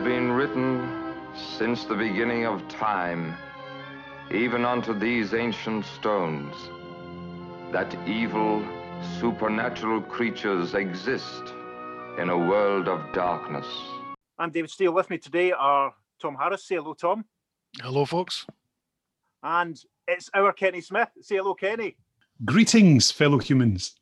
It has been written since the beginning of time, even unto these ancient stones, that evil, supernatural creatures exist in a world of darkness. I'm David Steele. With me today are Tom Harris. Say hello, Tom. Hello, folks. And it's our Kenny Smith. Say hello, Kenny. Greetings, fellow humans.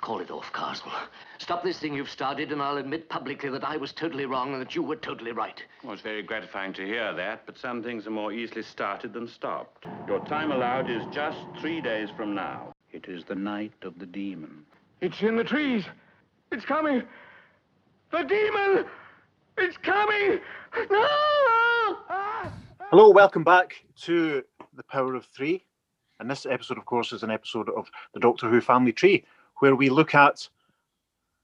Call it off, Karswell. Stop this thing you've started, and I'll admit publicly that I was totally wrong and that you were totally right. Well, it's very gratifying to hear that, but some things are more easily started than stopped. Your time allowed is just three days from now. It is the night of the demon. It's in the trees. It's coming. The demon! It's coming! No! Hello, welcome back to The Power of Three. And this episode, of course, is an episode of the Doctor Who Family Tree, where we look at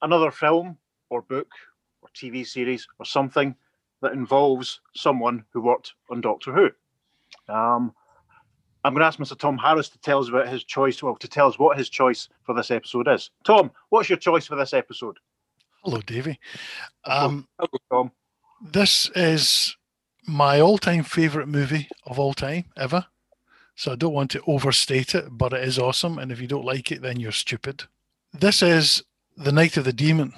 another film or book or TV series or something that involves someone who worked on Doctor Who. Um, I'm going to ask Mr. Tom Harris to tell us about his choice, well, to tell us what his choice for this episode is. Tom, what's your choice for this episode? Hello, Davey. Um, Hello, Tom. this is my all-time favorite movie of all time ever. So I don't want to overstate it, but it is awesome. And if you don't like it, then you're stupid. This is The Night of the Demon,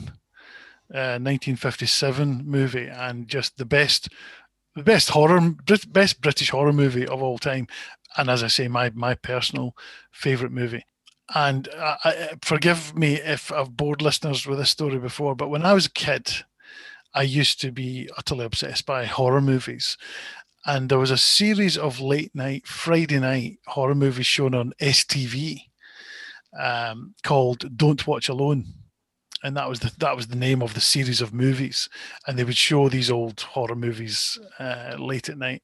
uh, 1957 movie, and just the best, the best horror, best British horror movie of all time. And as I say, my my personal favorite movie. And I, I, forgive me if I've bored listeners with this story before, but when I was a kid, I used to be utterly obsessed by horror movies. And there was a series of late night, Friday night horror movies shown on STV um, called Don't Watch Alone. And that was the that was the name of the series of movies, and they would show these old horror movies uh, late at night.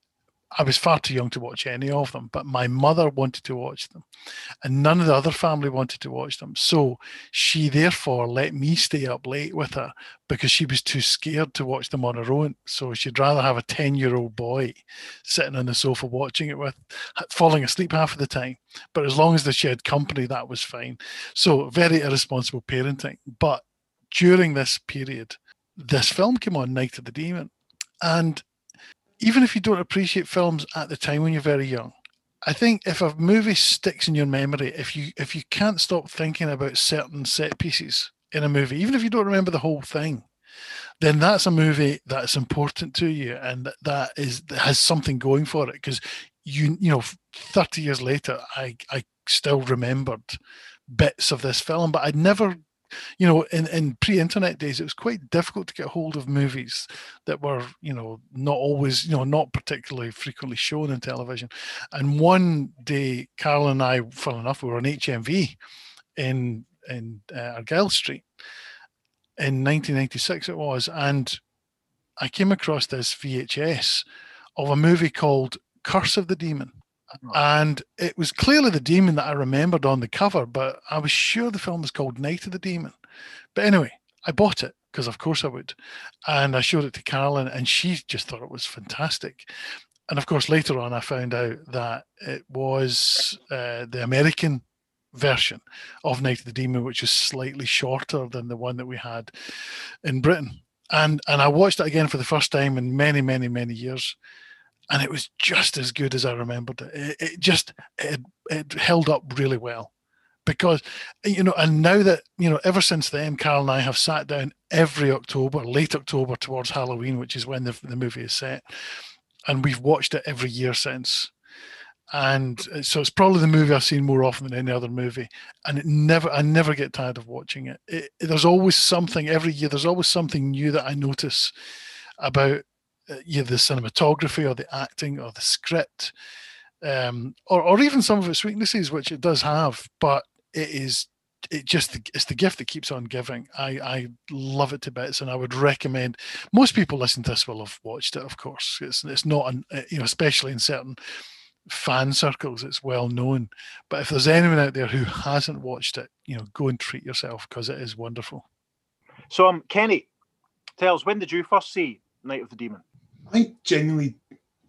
I was far too young to watch any of them, but my mother wanted to watch them, and none of the other family wanted to watch them. So she therefore let me stay up late with her because she was too scared to watch them on her own. So she'd rather have a 10 year old boy sitting on the sofa watching it with, falling asleep half of the time. But as long as she had company, that was fine. So very irresponsible parenting. But during this period, this film came on, Night of the Demon. And even if you don't appreciate films at the time when you're very young, I think if a movie sticks in your memory, if you if you can't stop thinking about certain set pieces in a movie, even if you don't remember the whole thing, then that's a movie that's important to you and that, is that has something going for it. Because you you know, thirty years later, I I still remembered bits of this film, but I'd never you know, in, in pre-internet days, it was quite difficult to get hold of movies that were, you know, not always, you know, not particularly frequently shown in television. And one day, Carol and I, fun enough, we were on HMV in in uh, Argyle Street in 1996. It was, and I came across this VHS of a movie called Curse of the Demon and it was clearly the demon that I remembered on the cover, but I was sure the film was called Night of the Demon. But anyway, I bought it because, of course, I would, and I showed it to Carolyn, and she just thought it was fantastic. And of course, later on, I found out that it was uh, the American version of Night of the Demon, which is slightly shorter than the one that we had in Britain. And and I watched it again for the first time in many, many, many years and it was just as good as I remembered it. It, it just it, it held up really well because you know, and now that you know, ever since then, Carl and I have sat down every October, late October towards Halloween, which is when the, the movie is set, and we've watched it every year since. And uh, so it's probably the movie I've seen more often than any other movie, and it never I never get tired of watching it. it there's always something every year. There's always something new that I notice about either the cinematography or the acting or the script, um, or or even some of its weaknesses, which it does have. But it is it just it's the gift that keeps on giving. I I love it to bits, and I would recommend most people listening to this will have watched it. Of course, it's it's not an you know especially in certain fan circles it's well known but if there's anyone out there who hasn't watched it you know go and treat yourself because it is wonderful So, um, Kenny, tells when did you first see Night of the Demon? I genuinely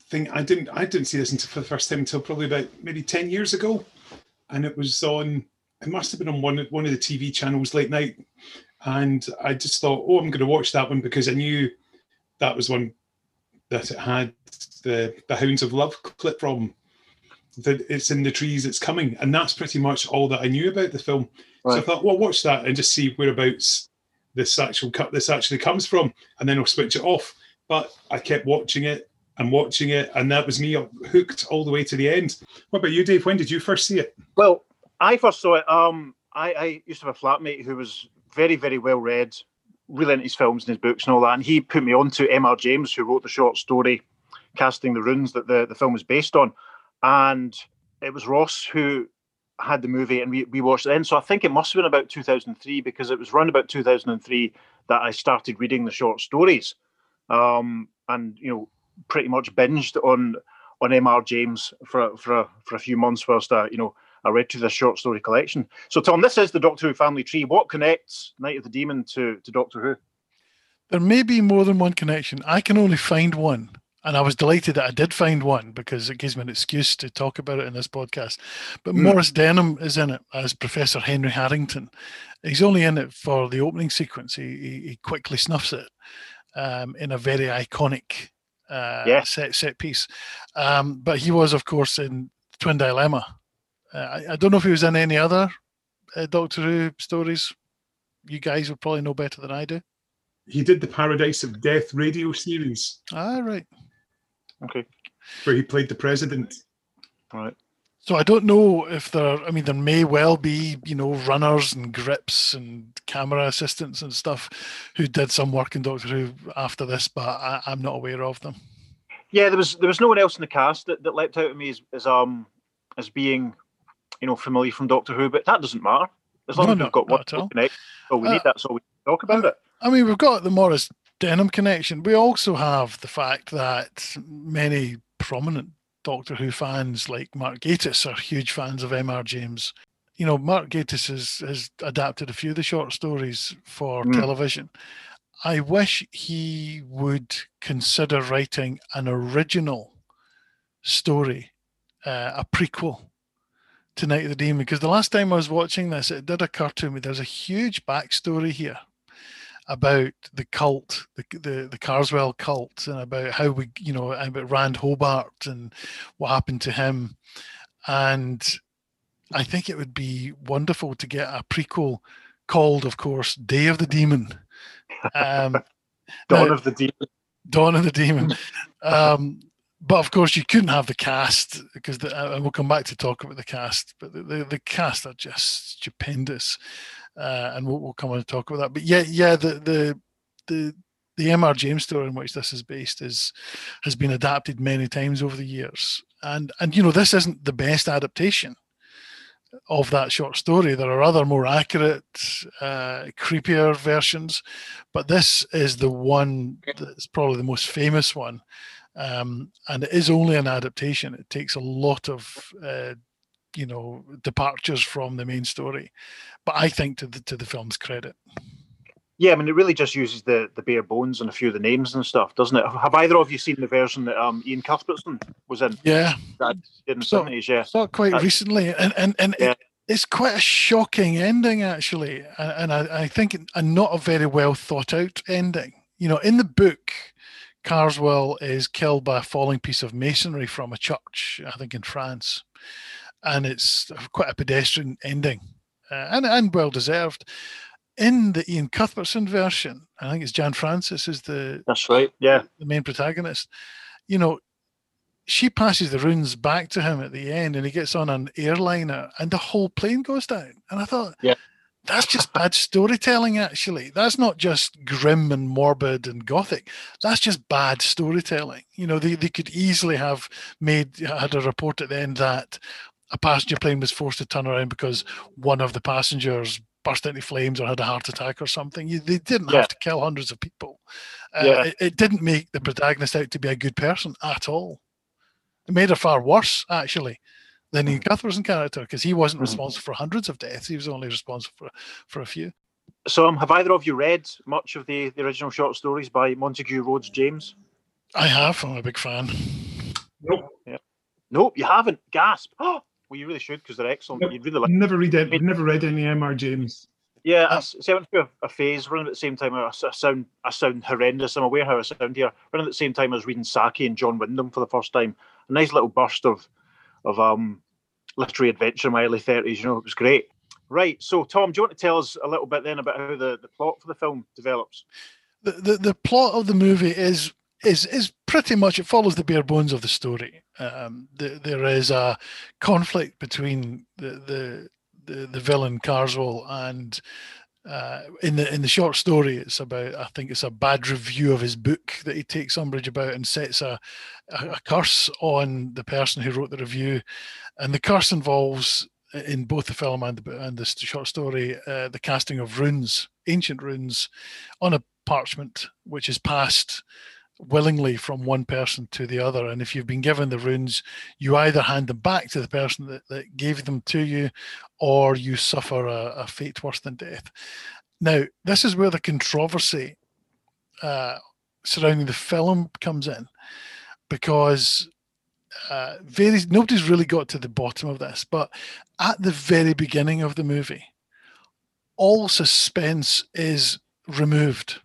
think I didn't I didn't see this until for the first time until probably about maybe 10 years ago. And it was on it must have been on one one of the TV channels late night. And I just thought, oh, I'm gonna watch that one because I knew that was one that it had the the Hounds of Love clip from. That it's in the trees, it's coming, and that's pretty much all that I knew about the film. So I thought, well, watch that and just see whereabouts this actual cut this actually comes from, and then I'll switch it off. But I kept watching it and watching it, and that was me hooked all the way to the end. What about you, Dave? When did you first see it? Well, I first saw it. Um, I, I used to have a flatmate who was very, very well read, really into his films and his books and all that. And he put me on to M.R. James, who wrote the short story Casting the Runes that the, the film was based on. And it was Ross who had the movie and we, we watched it then. So I think it must have been about 2003 because it was around about 2003 that I started reading the short stories. Um, and, you know, pretty much binged on on M.R. James for for a, for a few months whilst I, you know, I read through the short story collection. So, Tom, this is the Doctor Who family tree. What connects Night of the Demon to, to Doctor Who? There may be more than one connection. I can only find one. And I was delighted that I did find one because it gives me an excuse to talk about it in this podcast. But Mm. Maurice Denham is in it as Professor Henry Harrington. He's only in it for the opening sequence. He, he, he quickly snuffs it um, in a very iconic uh, Yes. set set piece. Um, but he was, of course, in Twin Dilemma. Uh, I, I don't know if he was in any other uh, Doctor Who stories. You guys would probably know better than I do. He did the Paradise of Death radio series All right. Okay. where he played the president. Right. So I don't know if there. I mean, there may well be, you know, runners and grips and camera assistants and stuff who did some work in Doctor Who after this, but I, I'm not aware of them. Yeah, there was there was no one else in the cast that, that leapt out at me as, as um as being, you know, familiar from Doctor Who, but that doesn't matter. As long No, as we've got one connect, all we Uh, need. that, so we can talk about it. I mean, we've got the Maurice Denham connection. We also have the fact that many prominent Doctor Who fans, like Mark Gatiss, are huge fans of M.R. James. You know, Mark Gatiss has, has adapted a few of the short stories for Mm. television. I wish he would consider writing an original story, uh, a prequel to Night of the Demon. Because the last time I was watching this, it did occur to me there's a huge backstory here about the cult, the the, the Karswell cult, and about how we, you know, about Rand Hobart and what happened to him. And I think it would be wonderful to get a prequel called, of course, Day of the Demon. Um, Dawn now- of the Demon. Dawn of the Demon. Um, but of course, you couldn't have the cast because, the, uh, and we'll come back to talk about the cast. But the, the, the cast are just stupendous, uh, and we'll, we'll come on and talk about that. But yeah, yeah, the the the the M.R. James story in which this is based is has been adapted many times over the years, and and you know this isn't the best adaptation of that short story. There are other more accurate, uh, creepier versions, but this is the one that's probably the most famous one. Um, and it is only an adaptation. It takes a lot of, uh, you know, departures from the main story, but I think to the to the film's credit. Yeah, I mean, it really just uses the the bare bones and a few of the names and stuff, doesn't it? Have either of you seen the version that um, Iain Cuthbertson was in? Yeah, That in the seventies, yeah. it quite recently, and and and yeah. it, it's quite a shocking ending actually, and, and I, I think a not a very well thought out ending. You know, in the book, Karswell is killed by a falling piece of masonry from a church, I think in France, and it's quite a pedestrian ending, uh, and and well deserved. In the Iain Cuthbertson version, I think it's Jan Francis is the That's right. Yeah. the main protagonist, you know, she passes the runes back to him at the end and he gets on an airliner and the whole plane goes down. And I thought, Yeah. that's just bad storytelling, actually. That's not just grim and morbid and gothic. That's just bad storytelling. You know, they, they could easily have made, had a report at the end that a passenger plane was forced to turn around because one of the passengers burst into flames or had a heart attack or something. You, they didn't Yeah. have to kill hundreds of people. Uh, Yeah. it, it didn't make the protagonist out to be a good person at all. It made her far worse, actually, than Iain Cuthbertson character because he wasn't Mhm. responsible for hundreds of deaths. He was only responsible for for a few. So, um, have either of you read much of the, the original short stories by Montague Rhodes James? I have. I'm a big fan. Nope. Nope, you haven't. Gasp. Oh, well, you really should because they're excellent. Nope. You'd really like. Never read it. Never read any M.R. James. Yeah, I, s- see, I went through a, a phase running at the same time. I, s- I sound I sound horrendous. I'm aware how I sound here. Running at the same time, I was reading Saki and John Wyndham for the first time. A nice little burst of of um literary adventure in my early thirties. You know, it was great. Right. So, Tom, do you want to tell us a little bit then about how the, the plot for the film develops? the, the the plot of the movie is is is pretty much it follows the bare bones of the story. Um, the, there is a conflict between the the the, the villain Karswell and uh, in the in the short story, it's about I think it's a bad review of his book that he takes umbrage about and sets a, a, a curse on the person who wrote the review, and the curse involves in both the film and the and the short story uh, the casting of runes, ancient runes, on a parchment which is passed willingly from one person to the other. And if you've been given the runes, you either hand them back to the person that, that gave them to you, or you suffer a, a fate worse than death. Now, this is where the controversy uh, surrounding the film comes in, because uh, very nobody's really got to the bottom of this. But at the very beginning of the movie, all suspense is removed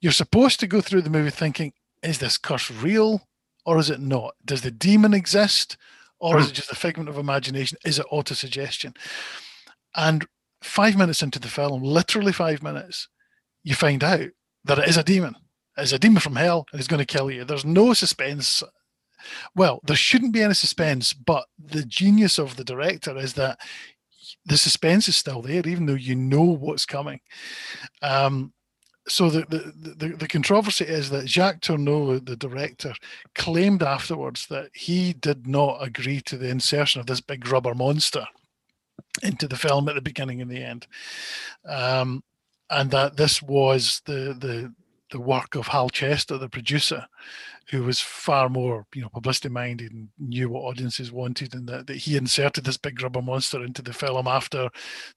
you're supposed to go through the movie thinking, is this curse real or is it not? Does the demon exist or is it just a figment of imagination? Is it autosuggestion? And five minutes into the film, literally five minutes, you find out that it is a demon. It's a demon from hell and it's going to kill you. There's no suspense. Well, there shouldn't be any suspense, but the genius of the director is that the suspense is still there, even though you know what's coming. Um, so the, the, the, the controversy is that Jacques Tourneur, the director, claimed afterwards that he did not agree to the insertion of this big rubber monster into the film at the beginning and the end, um, and that this was the the the work of Hal Chester, the producer, who was far more, you know, publicity minded and knew what audiences wanted, and that, that he inserted this big rubber monster into the film after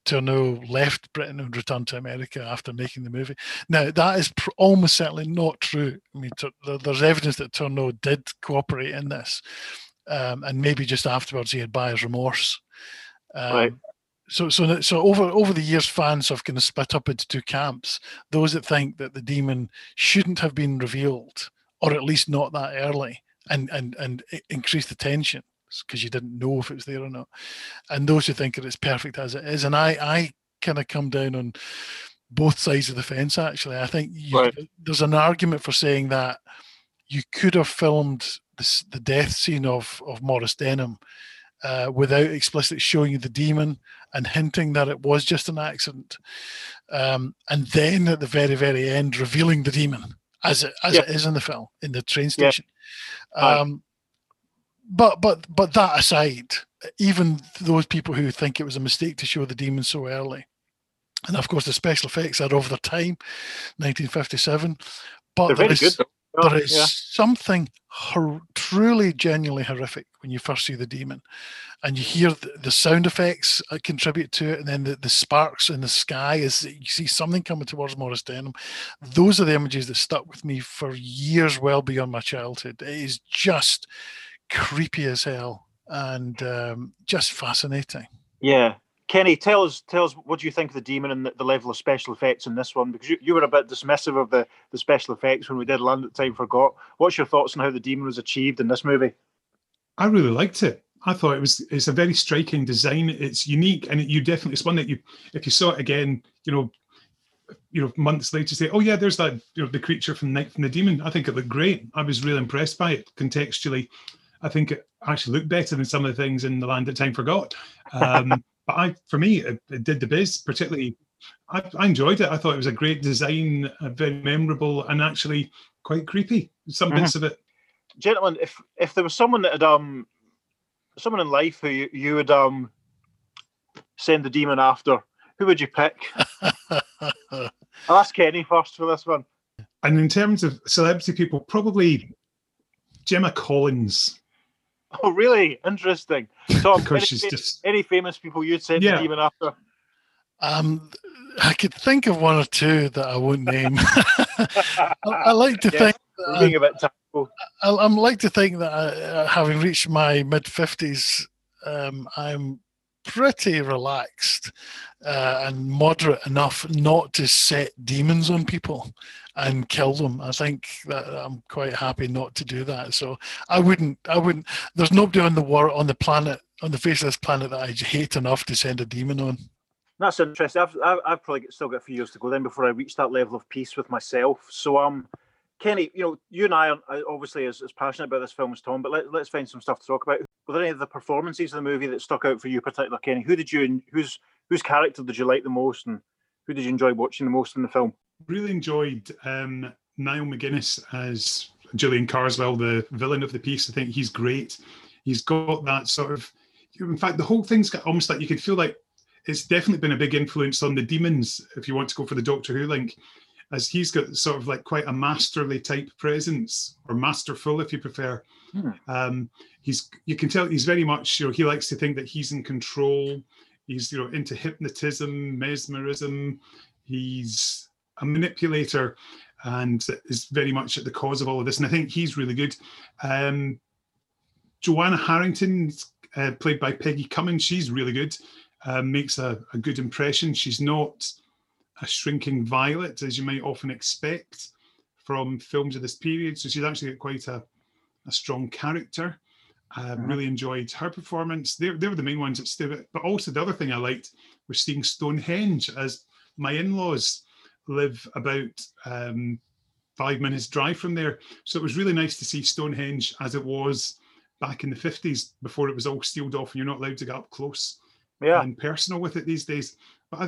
Tourneur left Britain and returned to America after making the movie. Now, that is pr- almost certainly not true. I mean, there- there's evidence that Tourneur did cooperate in this, um, and maybe just afterwards he had buyer's remorse. Um, Right. So, so, so over over the years, fans have kind of split up into two camps: those that think that the demon shouldn't have been revealed, or at least not that early, and and and increase the tension because you didn't know if it was there or not, and those who think that it's perfect as it is. And I I kind of come down on both sides of the fence. Actually, I think you, Right. there's an argument for saying that you could have filmed this, the death scene of of Maurice Denham uh, without explicitly showing you the demon and hinting that it was just an accident, um, and then at the very very end revealing the demon as it as Yeah. it is in the film in the train station. Aye. Um, but but but that aside, even those people who think it was a mistake to show the demon so early, and of course the special effects are of their time, 1957. But They're very is- good. though. There Yeah, yeah. something hor- truly, genuinely horrific when you first see the demon, and you hear the, the sound effects uh, contribute to it, and then the, the sparks in the sky as you see something coming towards Maurice Denham. Those are the images that stuck with me for years, well beyond my childhood. It is just creepy as hell and um, just fascinating. Yeah. Kenny, tell us, tell us, what do you think of the demon and the, the level of special effects in this one? Because you, you were a bit dismissive of the, the special effects when we did Land at Time Forgot. What's your thoughts on how the demon was achieved in this movie? I really liked it. I thought it was it's a very striking design. It's unique, and you definitely it's one that you if you saw it again, you know, you know, months later, say, oh yeah, there's that you know the creature from Night from the Demon. I think it looked great. I was really impressed by it contextually. I think it actually looked better than some of the things in the Land that Time Forgot. Um, but I, for me, it, it did the biz. Particularly, I, I enjoyed it. I thought it was a great design, uh, very memorable, and actually quite creepy. Some Mhm. bits of it. Gentlemen, if if there was someone that had um someone in life who you, you would um send the demon after, who would you pick? I'll ask Kenny first for this one. And in terms of celebrity people, probably Gemma Collins. Oh, really? Interesting. Tom, Because any, just- any famous people you'd send Yeah. demon after? Um, I could think of one or two that I won't name. I, I like to Yeah. think being a bit tactful. I, I'm like to think that uh, having reached my mid fifties, um, I'm pretty relaxed uh, and moderate enough not to set demons on people and kill them. I think that I'm quite happy not to do that. So I wouldn't. I wouldn't. There's nobody on the war on the planet on the face of this planet that I hate enough to send a demon on. That's interesting. I've, I've, probably still got a few years to go then before I reach that level of peace with myself. So um, Kenny, you know, you and I are obviously as, as passionate about this film as Tom, but let, let's find some stuff to talk about. Were there any of the performances of the movie that stuck out for you, particular Kenny? Who did you, whose whose character did you like the most, and who did you enjoy watching the most in the film? Really enjoyed um, Niall MacGinnis as Julian Karswell, the villain of the piece. I think he's great. He's got that sort of, in fact, the whole thing's got almost like you could feel like it's definitely been a big influence on the demons. If you want to go for the Doctor Who link, as he's got sort of like quite a masterly type presence or masterful if you prefer hmm. um, he's you can tell he's very much you know he likes to think that he's in control he's you know into hypnotism mesmerism he's a manipulator and is very much at the cause of all of this and i think he's really good um, joanna harrington uh, played by peggy cummins she's really good uh, makes a, a good impression she's not a shrinking violet, as you might often expect from films of this period. So she's actually got quite a, a strong character. Um, mm-hmm. Really enjoyed her performance. They, they were the main ones that stood out. But also, the other thing I liked was seeing Stonehenge, as my in laws live about um, five minutes drive from there. So it was really nice to see Stonehenge as it was back in the 50s before it was all sealed off and you're not allowed to get up close yeah. and personal with it these days. But I,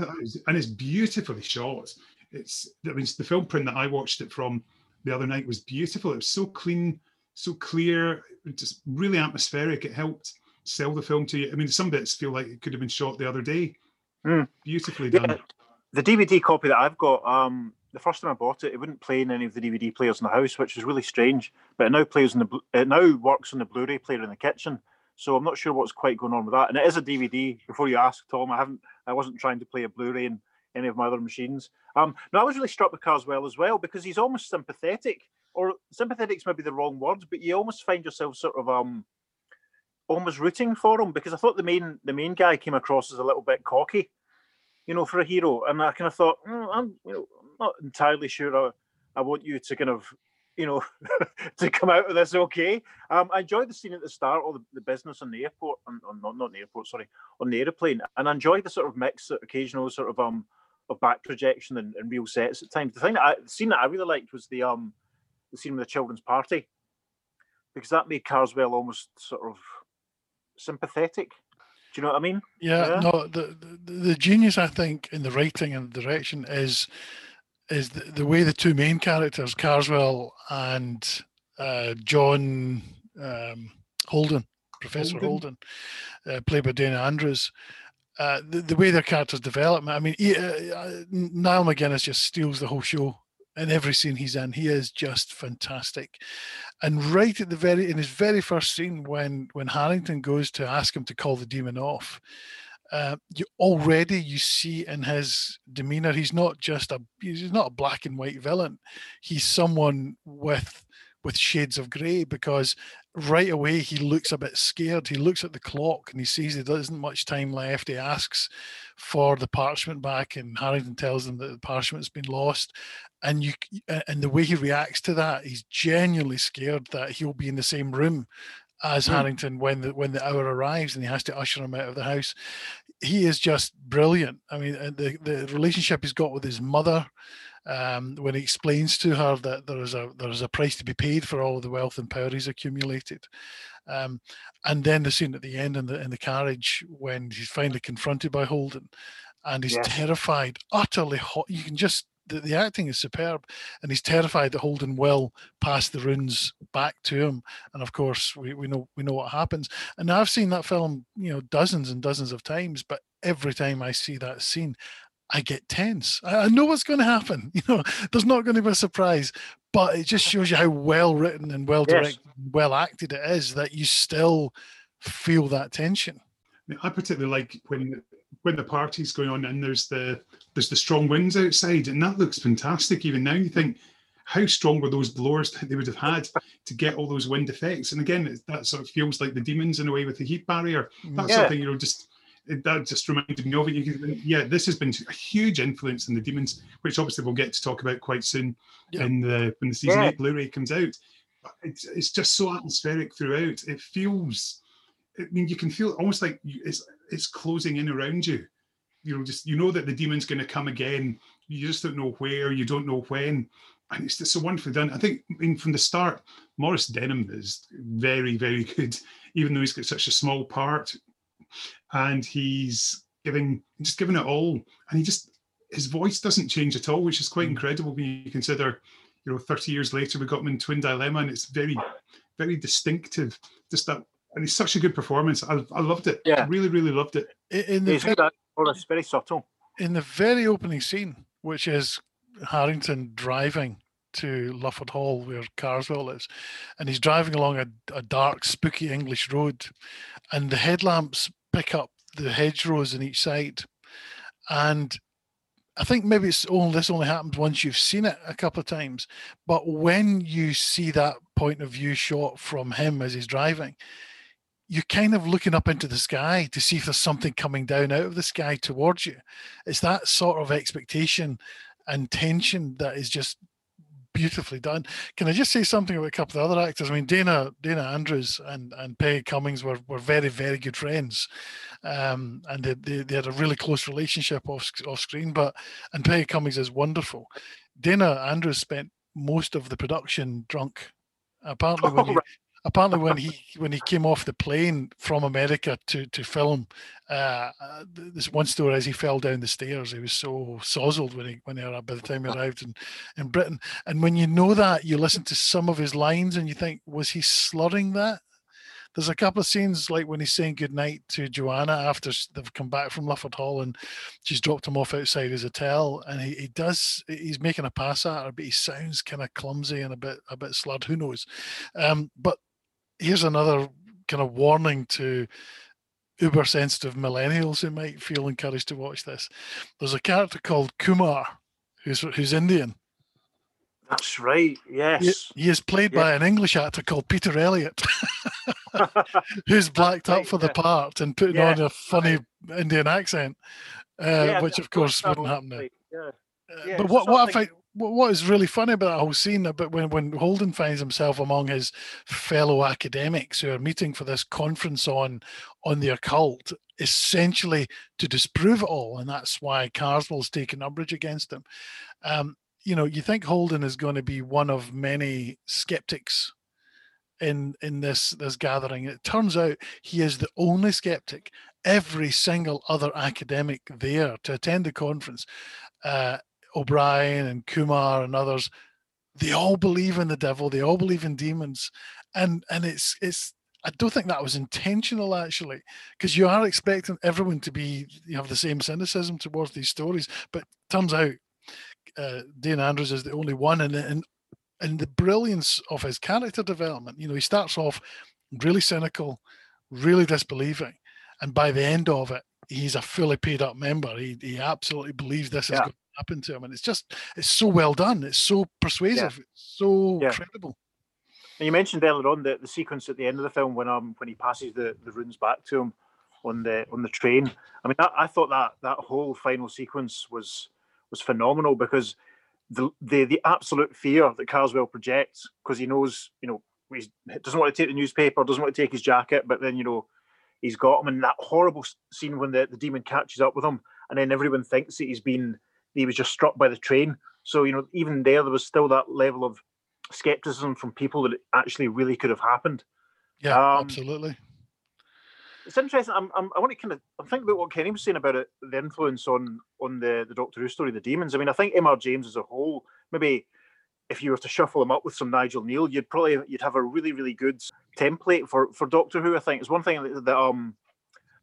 and it's beautifully shot. It's I mean the film print that I watched it from the other night was beautiful. It was so clean, so clear, just really atmospheric. It helped sell the film to you. I mean, some bits feel like it could have been shot the other day. Mm. Beautifully done. Yeah, the DVD copy that I've got, um, the first time I bought it, it wouldn't play in any of the DVD players in the house, which was really strange. But it now plays in the it now works on the Blu-ray player in the kitchen. So I'm not sure what's quite going on with that. And it is a DVD. Before you ask, Tom, I haven't, I wasn't trying to play a Blu-ray in any of my other machines. Um, no, I was really struck with Karswell as well because he's almost sympathetic, or sympathetic's maybe the wrong word, but you almost find yourself sort of um, almost rooting for him because I thought the main the main guy came across as a little bit cocky, you know, for a hero, and I kind of thought, mm, I'm, you know, I'm not entirely sure I, I want you to kind of you know, to come out of this okay. Um, I enjoyed the scene at the start, or the, the business on the airport, on, on not not the airport, sorry, on the airplane, and I enjoyed the sort of mix, occasional sort of um of back projection and, and real sets at times. The thing that I, the scene that I really liked was the um the scene with the children's party, because that made Karswell almost sort of sympathetic. Do you know what I mean? Yeah, yeah. no, the, the the genius I think in the writing and direction is is the, the way the two main characters, Karswell and uh, John um, Holden, Professor Holden, Holden uh, played by Dana Andrews. Uh, the, the way their characters develop, I mean, he, uh, uh, Niall MacGinnis just steals the whole show in every scene he's in. He is just fantastic. And right at the very in his very first scene, when when Harrington goes to ask him to call the demon off, uh, you already you see in his demeanor he's not just a he's not a black and white villain he's someone with with shades of gray because right away he looks a bit scared he looks at the clock and he sees there isn't much time left he asks for the parchment back and harrington tells him that the parchment's been lost and you and the way he reacts to that he's genuinely scared that he'll be in the same room as mm. Harrington when the when the hour arrives and he has to usher him out of the house. He is just brilliant. I mean, the the relationship he's got with his mother, um, when he explains to her that there is a there is a price to be paid for all of the wealth and power he's accumulated, um, and then the scene at the end in the in the carriage when he's finally confronted by Holden, and he's yes. terrified, utterly hot. You can just the, the acting is superb, and he's terrified that Holden will pass the runes back to him. And of course, we, we know we know what happens. And I've seen that film, you know, dozens and dozens of times, but every time I see that scene, I get tense. I, I know what's going to happen. You know, there's not going to be a surprise, but it just shows you how well written and well directed, yes. well acted it is that you still feel that tension. I particularly like when when the party's going on and there's the there's the strong winds outside, and that looks fantastic. Even now, you think how strong were those blowers that they would have had to get all those wind effects? And again, that sort of feels like the demons in a way with the heat barrier. That's yeah. something you know just it, that just reminded me of it. You can, yeah, this has been a huge influence in the demons, which obviously we'll get to talk about quite soon Yeah. in the when the season Yeah. eight Blu-ray comes out. But it's it's just so atmospheric throughout. It feels, I mean, you can feel almost like you, it's it's closing in around you. You know, just you know that the demon's going to come again. You just don't know where. You don't know when. And it's just so wonderfully done. I think, I mean, from the start, Maurice Denham is very, very good, even though he's got such a small part and he's giving just giving it all. And he just his voice doesn't change at all which is quite mm. incredible when you consider you know 30 years later we got him in twin dilemma and it's very very distinctive. Just that and it's such a good performance. I, I loved it. Yeah. really really loved it. In the He's ve- good at it's very subtle. in the very opening scene, which is Harrington driving to Lufford Hall, where Karswell is, and he's driving along a, a dark, spooky English road, and the headlamps pick up the hedgerows on each side, and I think maybe it's only this only happens once you've seen it a couple of times, but when you see that point of view shot from him as he's driving, you're kind of looking up into the sky to see if there's something coming down out of the sky towards you. It's that sort of expectation and tension that is just beautifully done. Can I just say something about a couple of the other actors? I mean, Dana Dana Andrews and and Peggy Cummins were were very very good friends, um, and they, they they had a really close relationship off off screen. But and Peggy Cummins is wonderful. Dana Andrews spent most of the production drunk. Apparently, when Oh, he, right. Apparently when he when he came off the plane from America to to film, uh, uh, this one story as he fell down the stairs, he was so sozzled when he when he arrived by the time he arrived in, in Britain. And when you know that, you listen to some of his lines and you think, was he slurring that? There's a couple of scenes like when he's saying goodnight to Joanna after they've come back from Lufford Hall and she's dropped him off outside his hotel, and he, he does he's making a pass at her, but he sounds kind of clumsy and a bit a bit slurred. Who knows? Um, but here's another kind of warning to uber sensitive millennials who might feel encouraged to watch this. There's a character called Kumar who's who's Indian. That's right. Yes. he is played Yeah. by an English actor called Peter Elliott, who's blacked up right, for the part and putting Yeah, on a funny Indian accent, uh, Yeah, which of course wouldn't happen now. Yeah. Uh, Yeah, but what what I find what is really funny about that whole scene about when when Holden finds himself among his fellow academics who are meeting for this conference on on the occult, essentially to disprove it all, and that's why Karswell's taken umbrage against him. Um, you know, you think Holden is going to be one of many skeptics in in this this gathering. It turns out he is the only skeptic. Every single other academic there to attend the conference, uh, O'Brien and Kumar and others, they all believe in the devil. They all believe in demons, and and it's it's. I don't think that was intentional actually, because you are expecting everyone to be you have the same cynicism towards these stories, but turns out uh, Dana Andrews is the only one, and and and the brilliance of his character development. You know, he starts off really cynical, really disbelieving, and by the end of it, he's a fully paid up member. He he absolutely believes this is Yeah. going to happen to him, and it's just it's so well done. It's so persuasive. It's so Yeah. credible. And you mentioned earlier on the, the sequence at the end of the film when um when he passes the, the runes back to him on the on the train. I mean, that, I thought that that whole final sequence was was phenomenal because the the the absolute fear that Karswell projects because he knows you know he doesn't want to take the newspaper, doesn't want to take his jacket, but then you know he's got him. And that horrible scene when the, the demon catches up with him, and then everyone thinks that he's been he was just struck by the train. So you know even there there was still that level of skepticism from people that it actually really could have happened. Yeah, Um, absolutely. It's interesting. I'm, I'm I want to kind of I'm thinking about what Kenny was saying about it, the influence on on the the Doctor Who story, the demons. I mean, I think M.R. James as a whole, maybe if you were to shuffle him up with some Nigel Kneale, you'd probably you'd have a really really good template for for Doctor Who. I think it's one thing that, that um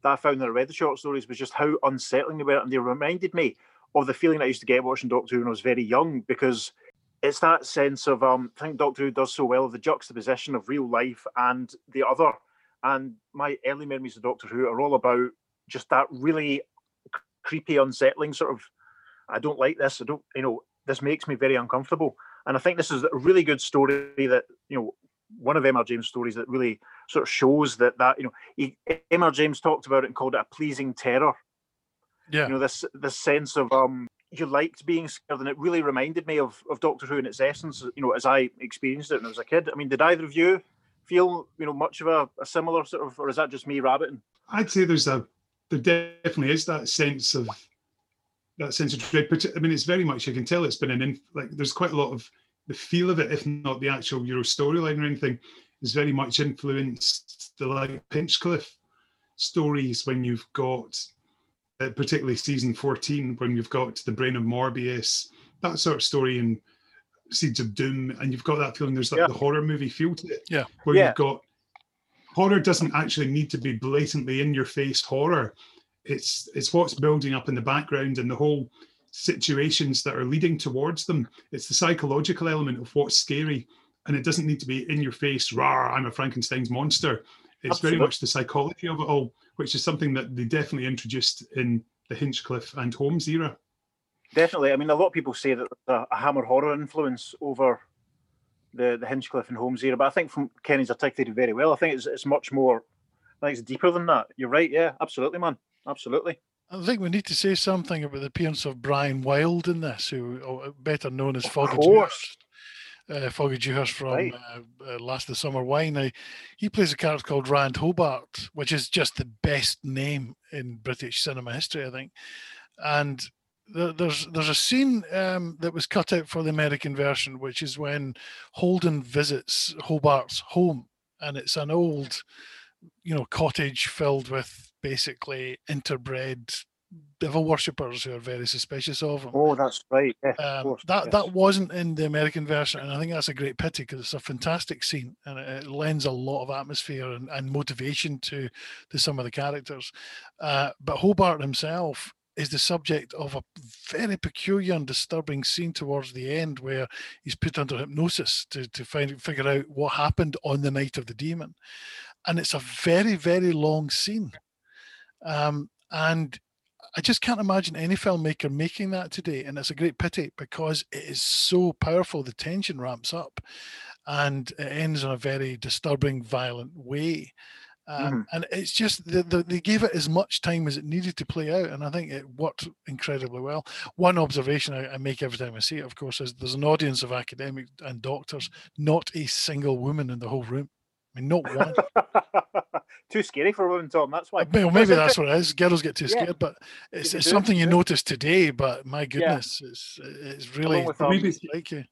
that I found when I read the short stories was just how unsettling they were, and they reminded me of the feeling I used to get watching Doctor Who when I was very young because it's that sense of um I think Doctor Who does so well the juxtaposition of real life and the other. And my early memories of Doctor Who are all about just that really creepy, unsettling sort of. I don't like this. I don't, you know, this makes me very uncomfortable. And I think this is a really good story that you know one of M.R. James' stories that really sort of shows that that you know M.R. James talked about it and called it a pleasing terror. Yeah. You know this this sense of um you liked being scared, and it really reminded me of of Doctor Who in its essence. You know, as I experienced it when I was a kid. I mean, did either of you feel you know much of a, a similar sort of, or is that just me rabbiting? I'd say there's a there definitely is that sense of that sense of dread. I mean, it's very much you can tell it's been an inf- like there's quite a lot of the feel of it, if not the actual Euro storyline or anything, is very much influenced the like Hinchcliffe stories when you've got, Uh, particularly season 14, when you've got the brain of Morbius, that sort of story and Seeds of Doom, and you've got that feeling there's like Yeah. the horror movie feel to it. Yeah. Where Yeah. you've got horror doesn't actually need to be blatantly in your face horror. It's it's what's building up in the background and the whole situations that are leading towards them. It's the psychological element of what's scary, and it doesn't need to be in your face. Rah! I'm a Frankenstein's monster. It's very much the psychology of it all, which is something that they definitely introduced in the Hinchcliffe and Holmes era. Definitely. I mean, a lot of people say that a, a Hammer horror influence over the the Hinchcliffe and Holmes era, but I think from Kenny's articulated very well. I think it's it's much more. I think it's deeper than that. You're right. Yeah, absolutely, man. Absolutely. I think we need to say something about the appearance of Brian Wilde in this, who oh, better known as Of Foggy course. Uh, Foggy Dewhurst from Right. uh, uh, Last of the Summer Wine. Now, he plays a character called Rand Hobart, which is just the best name in British cinema history, I think. And there, there's there's a scene um, that was cut out for the American version, which is when Holden visits Hobart's home, and it's an old, you know, cottage filled with basically interbred devil worshippers who are very suspicious of him. Oh, that's right. Yeah, Um, course. that yes. that wasn't in the American version, and I think that's a great pity because it's a fantastic scene and it, it lends a lot of atmosphere and, and motivation to to some of the characters. Uh, but Hobart himself is the subject of a very peculiar and disturbing scene towards the end where he's put under hypnosis to to find figure out what happened on the night of the demon, and it's a very very long scene, um, and I just can't imagine any filmmaker making that today, and it's a great pity because it is so powerful. The tension ramps up, and it ends in a very disturbing, violent way. Um, And it's just the, the, they gave it as much time as it needed to play out, and I think it worked incredibly well. One observation I, I make every time I see it, of course, is there's an audience of academics and doctors, not a single woman in the whole room. I mean, not one. Too scary for women, Tom. That's why. Well, maybe that's what it is. Girls get too Yeah. scared, but it's, it's it, something you notice today. But my goodness, it's it's really Maybe like you.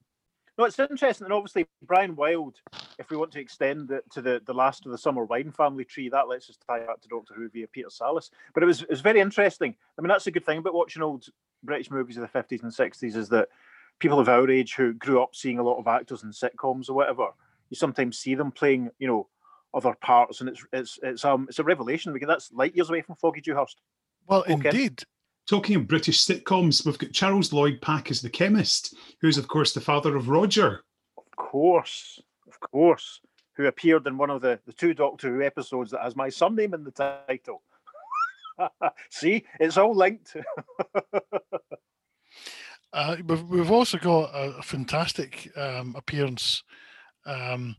No, it's interesting, and obviously Brian Wilde. If we want to extend it to the, the last of the summer wine family tree, that lets us tie back to Doctor Who via Peter Sallis. But it was it was very interesting. I mean, that's a good thing about watching old British movies of the fifties and sixties is that people of our age who grew up seeing a lot of actors in sitcoms or whatever, you sometimes see them playing, you know, other parts, and it's it's it's um it's a revelation because that's light years away from Foggy Dewhurst. Well, okay. indeed. Talking of British sitcoms, we've got Charles Lloyd Pack as the chemist, who's of course the father of Roger. Of course, of course, who appeared in one of the, the two Doctor Who episodes that has my surname in the title. See, it's all linked. Uh, we've, we've also got a, a fantastic um, appearance um,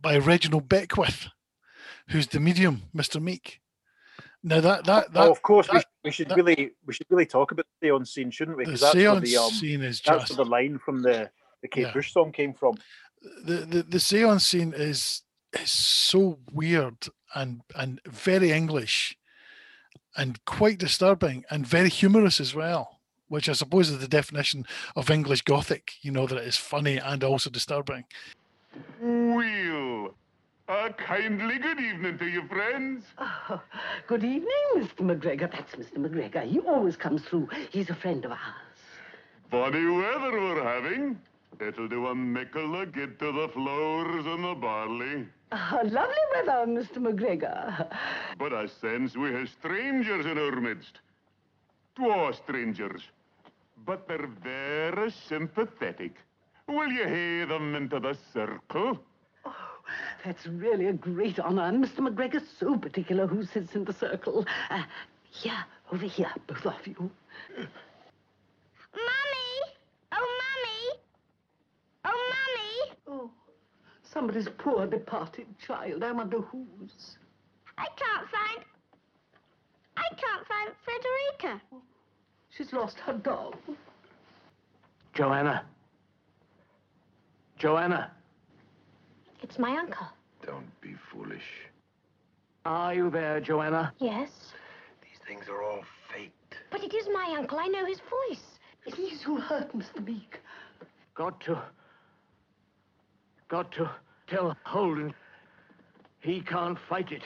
by Reginald Beckwith, who's the medium, Mr. Meek. Now that that that oh, of course, we, that- we should that- really we should really talk about the seance scene, shouldn't we? the 'Cause that's where the um, scene is that's just where the line from the the Kate Yeah. Bush song came from. the, the the seance scene is is so weird and and very English and quite disturbing and very humorous as well, which I suppose is the definition of English Gothic. You know that it is funny and also disturbing. Well, a kindly good evening to you, friends. Oh, good evening, Mr. McGregor. That's Mr. McGregor. He always comes through. He's a friend of ours. Funny weather we're having. It'll do a mickle to get to the floors and the barley. Ah, lovely weather, Mr. McGregor. But I sense we have strangers in our midst. Two strangers. But they're very sympathetic. Will you hear them into the circle? Oh, that's really a great honor. And Mr. McGregor's so particular who sits in the circle. Uh, here, over here, both of you. Mummy! Oh, Mummy! Oh, Mummy! Oh, Somebody's poor departed child. I wonder whose. I can't find. I can't find Frederica. She's lost her dog. Joanna. Joanna. It's my uncle. Don't be foolish. Are you there, Joanna? Yes. These things are all faked. But it is my uncle. I know his voice. Please, who hurt Mr. Meek? Got to. Got to tell Holden. He can't fight it.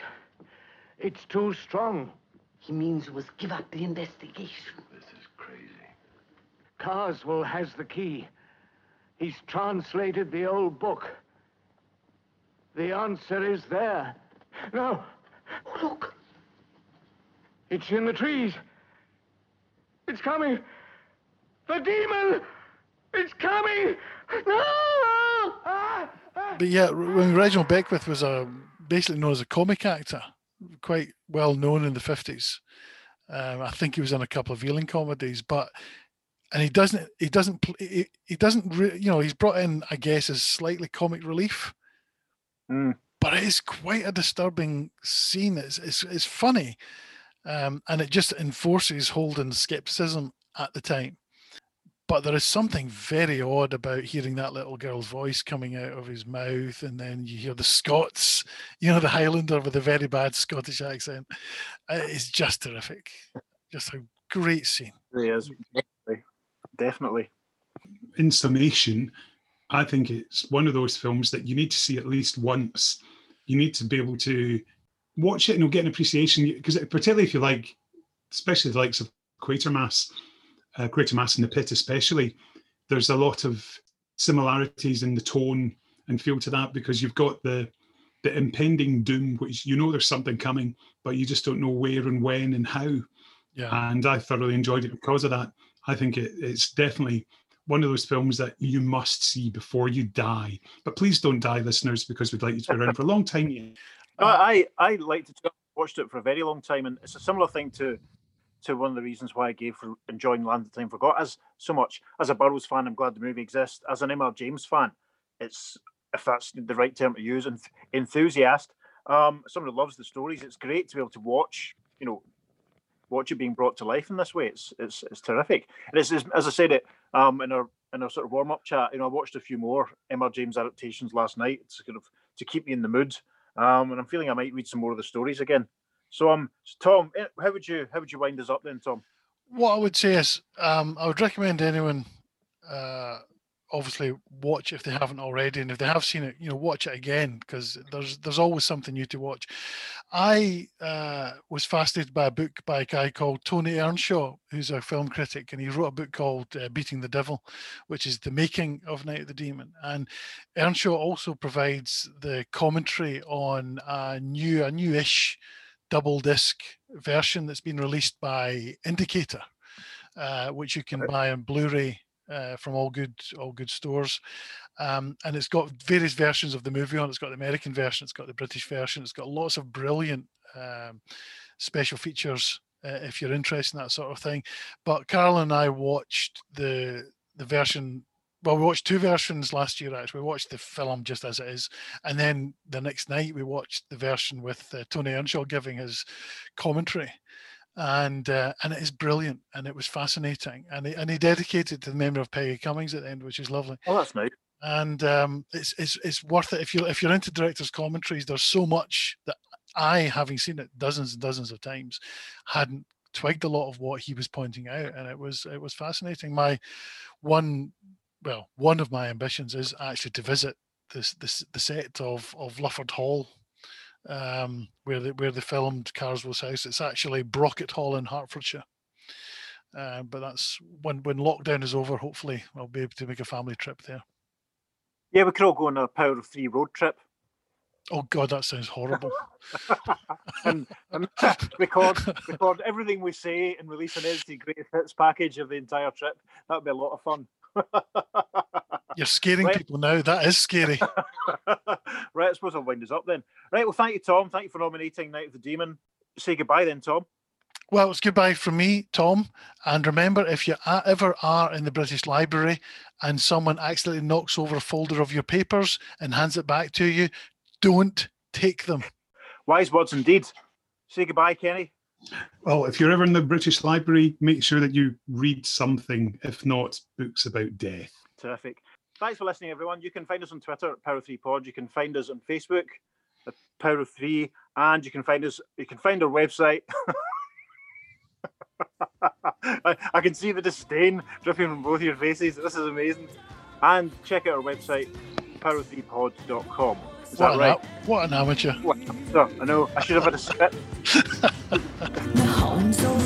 It's too strong. He means you must give up the investigation. This is crazy. Karswell has the key. He's translated the old book. The answer is there. No, look. it's in the trees. It's coming. The demon! It's coming! No! But yeah, when Reginald Beckwith was a basically known as a comic actor, quite well known in the fifties. Um, I think he was in a couple of Ealing comedies, but and he doesn't he doesn't he, he doesn't re- you know he's brought in I guess as slightly comic relief, Mm. but it is quite a disturbing scene. It's it's, it's funny, um, and it just enforces Holden's skepticism at the time. But there is something very odd about hearing that little girl's voice coming out of his mouth, and then you hear the Scots, you know, the Highlander with a very bad Scottish accent. Uh, It's just terrific. Just a great scene. It is. Definitely. Definitely. in summation, I think it's one of those films that you need to see at least once. You need to be able to watch it and you'll get an appreciation because particularly if you like, especially the likes of Quatermass, uh, Quatermass and the Pit especially, there's a lot of similarities in the tone and feel to that because you've got the the impending doom, which you know there's something coming, but you just don't know where and when and how. Yeah. And I thoroughly enjoyed it because of that. I think it, it's definitely one of those films that you must see before you die. But please don't die, listeners, because we'd like you to be around for a long time. No, I I liked it. watched it for a very long time, and it's a similar thing to to one of the reasons why I gave for enjoying Land of Time Forgot as so much. As a Burroughs fan, I'm glad the movie exists. As an M.R. James fan, it's if that's the right term to use, and enthusiast. Um, someone who loves the stories. It's great to be able to watch, you know, watch it being brought to life in this way. It's it's it's terrific. And it's, it's as I said it um in our in our sort of warm up chat. You know, I watched a few more M.R. James adaptations last night. It's kind of to keep me in the mood. Um, and I'm feeling I might read some more of the stories again. So um, so Tom, eh, how would you how would you wind us up then, Tom? What I would say is, um, I would recommend anyone, uh, obviously, watch if they haven't already, and if they have seen it, you know, watch it again because there's there's always something new to watch. I uh, was fascinated by a book by a guy called Tony Earnshaw, who's a film critic, and he wrote a book called uh, Beating the Devil, which is the making of Night of the Demon. And Earnshaw also provides the commentary on a new, a newish double disc version that's been released by Indicator, uh, which you can buy on Blu-ray uh, from all good all good stores. Um, and it's got various versions of the movie on. it. It's got the American version, it's got the British version, it's got lots of brilliant um, special features uh, if you're interested in that sort of thing. But Carol and I watched the the version. Well, we watched two versions last year. Actually, we watched the film just as it is, and then the next night we watched the version with uh, Tony Earnshaw giving his commentary, and uh, and it is brilliant, and it was fascinating, and he, and he dedicated to the memory of Peggy Cummins at the end, which is lovely Oh, that's nice. And um, it's, it's it's worth it if you if you're into directors' commentaries. There's so much that I, having seen it dozens and dozens of times, hadn't twigged a lot of what he was pointing out, and it was it was fascinating. My one, well, one of my ambitions is actually to visit this this the set of of Lufford Hall. Um, where they where they filmed Karswell's house. It's actually Brocket Hall in Hertfordshire. Uh, but that's when when lockdown is over. Hopefully, I'll be able to make a family trip there. Yeah, we could all go on a Power of Three road trip Oh God, that sounds horrible. and, and record record everything we say and release an edited greatest hits package of the entire trip. That would be a lot of fun. You're scaring Right. people now. That is scary. right, I suppose I'll wind us up then. Right, well, thank you, Tom. Thank you for nominating Night of the Demon. Say goodbye then, Tom. Well, it's goodbye from me, Tom. And remember, if you ever are in the British Library and someone accidentally knocks over a folder of your papers and hands it back to you, don't take them. Wise words indeed. Say goodbye, Kenny. Well, if you're ever in the British Library, make sure that you read something, if not books about death. Terrific. Thanks for listening, everyone. You can find us on Twitter at Power of Three Pod. You can find us on Facebook at Power of Three, and you can find us. You can find our website. I, I can see the disdain dripping from both your faces. This is amazing. And check out our website, power3pod.com. Is What that right? a- what an amateur. What? So, I know I should have had a spit. The homes of